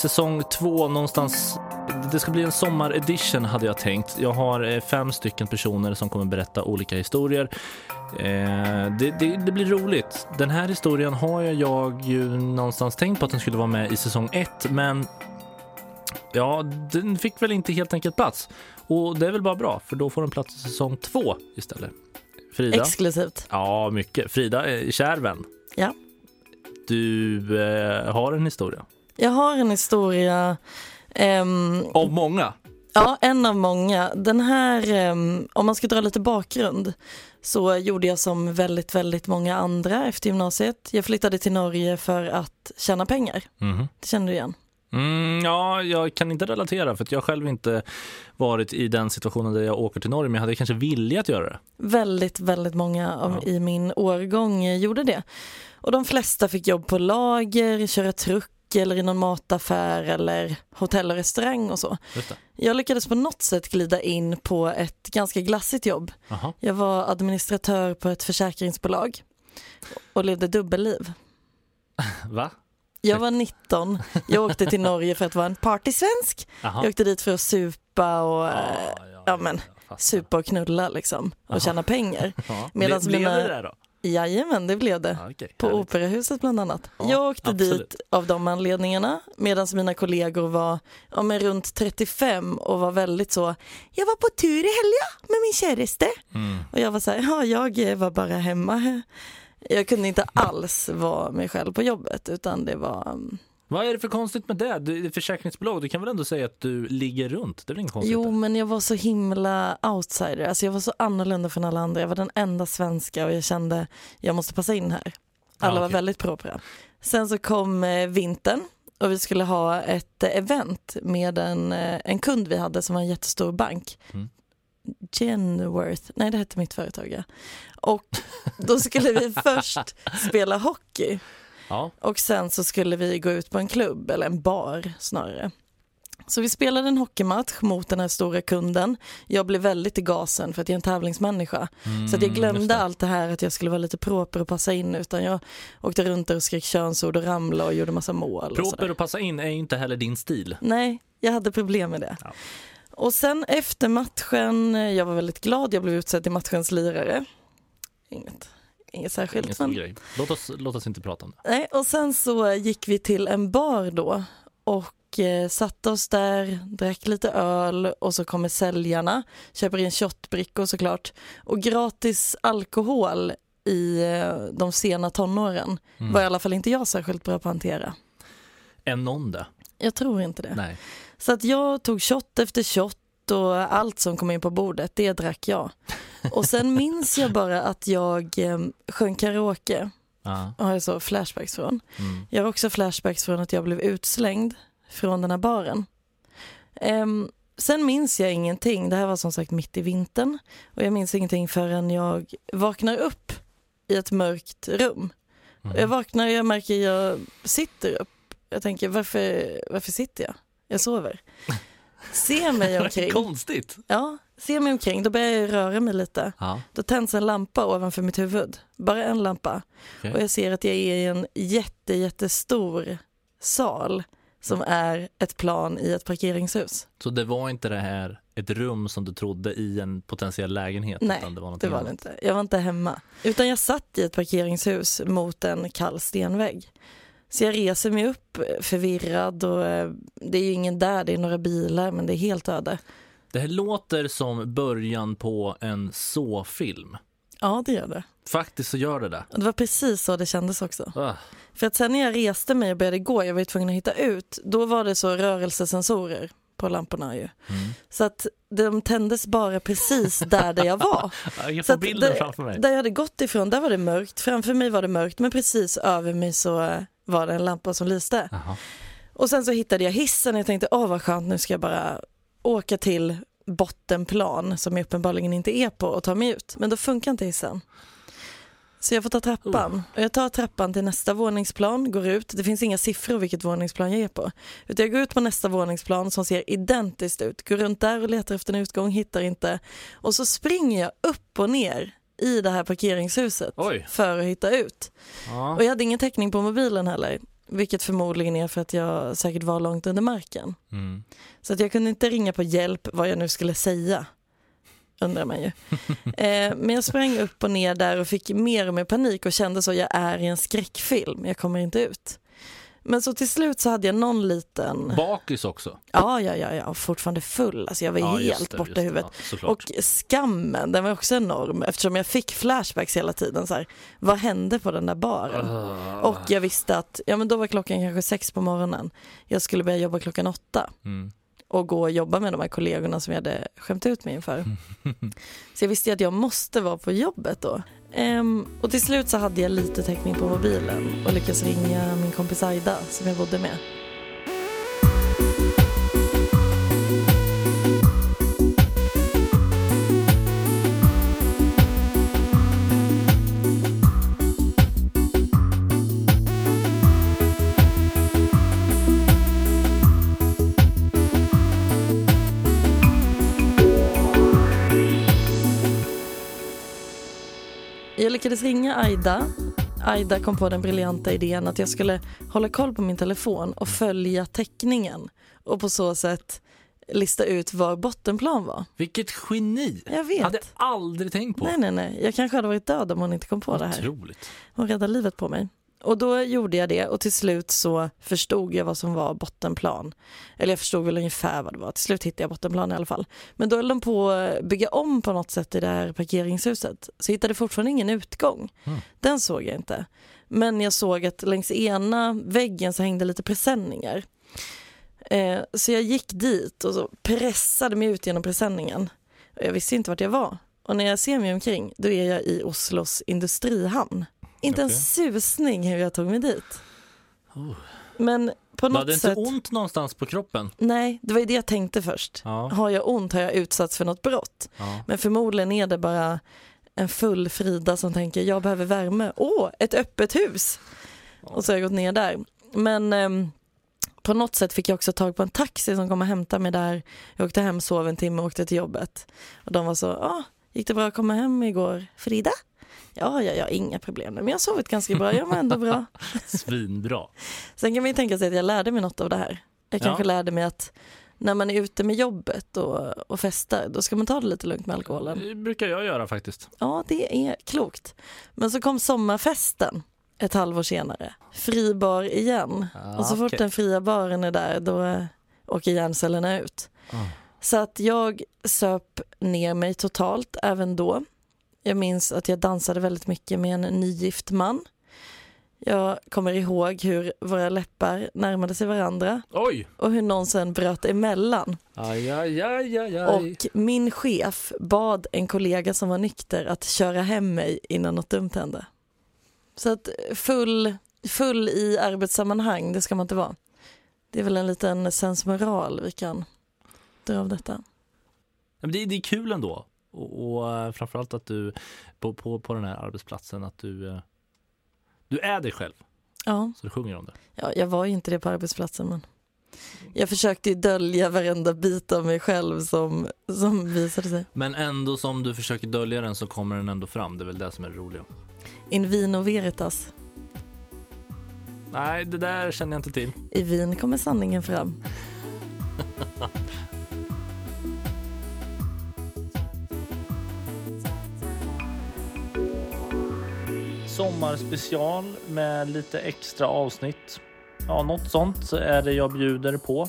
säsong två någonstans. Det ska bli en sommaredition hade jag tänkt. Jag har eh, fem stycken personer som kommer berätta olika historier. Eh, det, det, det, blir roligt. Den här historien har jag ju någonstans tänkt på att den skulle vara med i säsong ett, men ja, den fick väl inte helt enkelt plats. Och det är väl bara bra, för då får den plats i säsong två istället. Frida? Exklusivt. Ja, mycket. Frida, kär vän. Ja. Du eh, har en historia. Jag har en historia. Um, av många? Ja, en av många. Den här, um, om man ska dra lite bakgrund, så gjorde jag som väldigt, väldigt många andra efter gymnasiet. Jag flyttade till Norge för att tjäna pengar. Mm. Det känner du igen? Mm, ja, jag kan inte relatera för att jag själv inte varit i den situationen där jag åker till Norge men jag hade kanske vilja att göra det. Väldigt, väldigt många av, ja. i min årgång gjorde det. Och de flesta fick jobb på lager, köra truck eller i någon mataffär eller hotell och restaurang och så. Jag lyckades på något sätt glida in på ett ganska glassigt jobb. Aha. Jag var administratör på ett försäkringsbolag och levde dubbelliv. Va? Jag var 19, jag åkte till Norge för att vara en partysvensk. Aha. Jag åkte dit för att supa och ja, ja, ja, ja men, supa och knulla liksom och Aha. tjäna pengar. Medan mina... Det där då? Jajamän, det blev det. Ah, okay, på härligt. Operahuset bland annat. Ja, jag åkte absolut. dit av de anledningarna medan mina kollegor var ja, men runt 35 och var väldigt så, jag var på tur i helgen med min käraste. Mm. Och jag var så här, ja jag var bara hemma. Jag kunde inte alls vara mig själv på jobbet utan det var mm, vad är det för konstigt med det? Du är försäkringsbolag, du kan väl ändå säga att du ligger runt? Det är inget konstigt. Jo, men jag var så himla outsider. Alltså jag var så annorlunda från alla andra. Jag var den enda svenska och jag kände jag måste passa in här. Alla ah, okay. var väldigt propra. Sen så kom eh, vintern och vi skulle ha ett eh, event med en, eh, en kund vi hade som var en jättestor bank. Mm. Genworth, nej det hette mitt företag ja. Och då skulle vi först spela hockey Ja. Och sen så skulle vi gå ut på en klubb, eller en bar snarare. Så vi spelade en hockeymatch mot den här stora kunden. Jag blev väldigt i gasen för att jag är en tävlingsmänniska. Mm, så att jag glömde allt det här att jag skulle vara lite proper och passa in utan jag åkte runt där och skrek könsord och ramlade och gjorde massa mål. Proper och, och passa in är inte heller din stil. Nej, jag hade problem med det. Ja. Och sen efter matchen, jag var väldigt glad, jag blev utsedd till matchens lirare. Inget inget särskilt. Ingen men... grej. Låt, oss, låt oss inte prata om det. Nej, och sen så gick vi till en bar då och eh, satte oss där, drack lite öl och så kommer säljarna, köper in shotbrickor såklart och gratis alkohol i eh, de sena tonåren mm. var i alla fall inte jag särskilt bra på att hantera. Är någon det? Jag tror inte det. Nej. Så att jag tog shot efter shot och allt som kom in på bordet, det drack jag. Och sen minns jag bara att jag eh, sjöng karaoke. Ja. Har jag så flashbacks från. Mm. Jag har också flashbacks från att jag blev utslängd från den här baren. Um, sen minns jag ingenting. Det här var som sagt mitt i vintern. Och jag minns ingenting förrän jag vaknar upp i ett mörkt rum. Mm. Jag vaknar och jag märker att jag sitter upp. Jag tänker varför, varför sitter jag? Jag sover. Ser mig omkring. Konstigt. Ja, ser mig omkring, då börjar jag röra mig lite. Ja. Då tänds en lampa ovanför mitt huvud, bara en lampa. Okay. Och jag ser att jag är i en jätte, jättestor sal som är ett plan i ett parkeringshus. Så det var inte det här ett rum som du trodde i en potentiell lägenhet? Nej, det var, det var det inte. Jag var inte hemma. Utan jag satt i ett parkeringshus mot en kall stenvägg. Så jag reser mig upp förvirrad och eh, det är ju ingen där, det är några bilar men det är helt öde. Det här låter som början på en så-film. Ja, det gör det. Faktiskt så gör det det. Det var precis så det kändes också. Uh. För att sen när jag reste mig och började gå, jag var ju tvungen att hitta ut, då var det så rörelsesensorer på lamporna ju. Mm. Så att de tändes bara precis där, där jag var. jag får bilden framför mig. Där jag hade gått ifrån, där var det mörkt. Framför mig var det mörkt, men precis över mig så var det en lampa som lyste. Aha. Och sen så hittade jag hissen och jag tänkte, åh vad skönt, nu ska jag bara åka till bottenplan som jag uppenbarligen inte är på och ta mig ut. Men då funkar inte hissen. Så jag får ta trappan. Och jag tar trappan till nästa våningsplan, går ut. Det finns inga siffror vilket våningsplan jag är på. Utan jag går ut på nästa våningsplan som ser identiskt ut. Går runt där och letar efter en utgång, hittar inte. Och så springer jag upp och ner i det här parkeringshuset Oj. för att hitta ut. Ja. Och jag hade ingen täckning på mobilen heller. vilket förmodligen är för att jag säkert var långt under marken. Mm. Så att jag kunde inte ringa på hjälp vad jag nu skulle säga, undrar man ju. eh, men jag sprang upp och ner där och fick mer och mer panik och kände så jag är i en skräckfilm, jag kommer inte ut. Men så till slut så hade jag någon liten... Bakis också? Ja, ja, ja, ja fortfarande full. Alltså jag var Ja, helt det, borta i det. huvudet. Ja. Och skammen, den var också enorm eftersom jag fick flashbacks hela tiden. Så här, vad hände på den där baren? Ah. Och jag visste att, ja men då var klockan kanske sex på morgonen. Jag skulle börja jobba klockan åtta Mm. och gå och jobba med de här kollegorna som jag hade skämt ut mig inför. Så jag visste att jag måste vara på jobbet då. Um, och till slut så hade jag lite täckning på mobilen och lyckades ringa min kompis Aida som jag bodde med. Jag lyckades ringa Aida. Aida kom på den briljanta idén att jag skulle hålla koll på min telefon och följa täckningen och på så sätt lista ut var bottenplan var. Vilket geni! Jag vet. Hade aldrig tänkt på. Nej, nej, nej. Jag kanske hade varit död om hon inte kom på det här. Otroligt. Hon räddade livet på mig. Och då gjorde jag det och till slut så förstod jag vad som var bottenplan. Eller jag förstod väl ungefär vad det var. Till slut hittade jag bottenplan i alla fall. Men då höll de på att bygga om på något sätt i det här parkeringshuset. Så jag hittade fortfarande ingen utgång. Mm. Den såg jag inte. Men jag såg att längs ena väggen så hängde lite presenningar. Eh, så jag gick dit och så pressade mig ut genom presenningen. Jag visste inte vart jag var. Och när jag ser mig omkring då är jag i Oslos industrihamn. Inte Okej. en susning hur jag tog mig dit. Oh. Men på Du något hade sätt... inte ont någonstans på kroppen? Nej, det var ju det jag tänkte först. Ja. Har jag ont har jag utsatts för något brott. ja. Men förmodligen är det bara en full Frida som tänker jag behöver värme. Åh, ett öppet hus! Och så har jag gått ner där. Men ehm, på något sätt fick jag också tag på en taxi som kom och hämtade mig där. Jag åkte hem, sov en timme och åkte till jobbet. Och de var så, ah, gick det bra att komma hem igår Frida? Ja, ja, ja, inga problem. Men jag har sovit ganska bra, jag var ändå bra. Svinbra. Sen kan man ju tänka sig att jag lärde mig något av det här. Jag Ja. kanske lärde mig att när man är ute med jobbet och, och festar, då ska man ta det lite lugnt med alkoholen. Det brukar jag göra faktiskt. Ja, det är klokt. Men så kom sommarfesten ett halvår senare. Fri bar igen. och så fort Ah, okej. den fria baren är där, då åker hjärncellerna ut. Ah. Så att jag söp ner mig totalt även då. Jag minns att jag dansade väldigt mycket med en nygift man. Jag kommer ihåg hur våra läppar närmade sig varandra Oj! och hur någon sen bröt emellan. Aj, aj, aj, aj, aj. Och min chef bad en kollega som var nykter att köra hem mig innan något dumt hände. Så att full, full i arbetssammanhang, det ska man inte vara. Det är väl en liten sensmoral vi kan dra av detta. Det, det är kul ändå. Och, och eh, framförallt att du på, på, på den här arbetsplatsen att du, eh, du är dig själv. Ja, Så du sjunger om det. ja, jag var ju inte det på arbetsplatsen men jag försökte dölja varenda bit av mig själv som, som visade sig. Men ändå som du försöker dölja den så kommer den ändå fram. Det är väl det som är det roliga. In vino veritas. Nej, det där känner jag inte till. I vin kommer sanningen fram. Sommarspecial med lite extra avsnitt. Ja, något sånt är det jag bjuder på.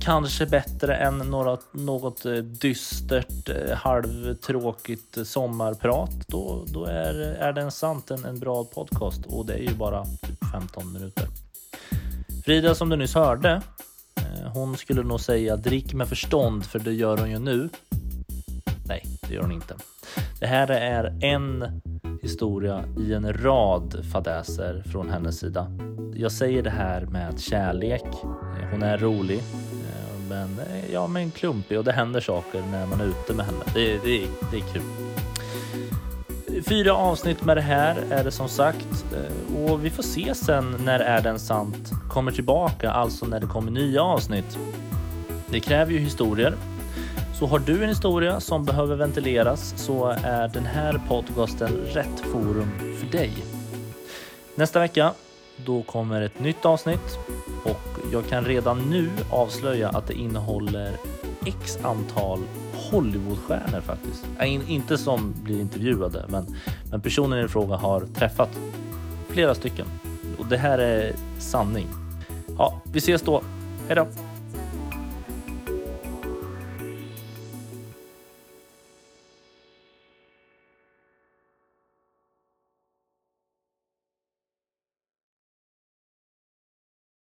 Kanske bättre än några, något eh, dystert, eh, halvtråkigt sommarprat. Då, då är, är den sant en, en bra podcast och det är ju bara typ 15 minuter. Frida som du nyss hörde, eh, hon skulle nog säga drick med förstånd för det gör hon ju nu. Nej, det gör hon inte. Det här är en historia i en rad fadäser från hennes sida. Jag säger det här med kärlek. Eh, hon är rolig, eh, men eh, ja, men klumpig och det händer saker när man är ute med henne. Det, det, det är kul. Fyra avsnitt med det här är det som sagt och vi får se sen när Är den sant kommer tillbaka, alltså när det kommer nya avsnitt. Det kräver ju historier så har du en historia som behöver ventileras så är den här podcasten rätt forum för dig. Nästa vecka då kommer ett nytt avsnitt och jag kan redan nu avslöja att det innehåller x antal Hollywoodstjärnor faktiskt. Äh, inte som blir intervjuade, men, men personen i fråga har träffat flera stycken. Och det här är sanning. Ja, vi ses då. Hej då!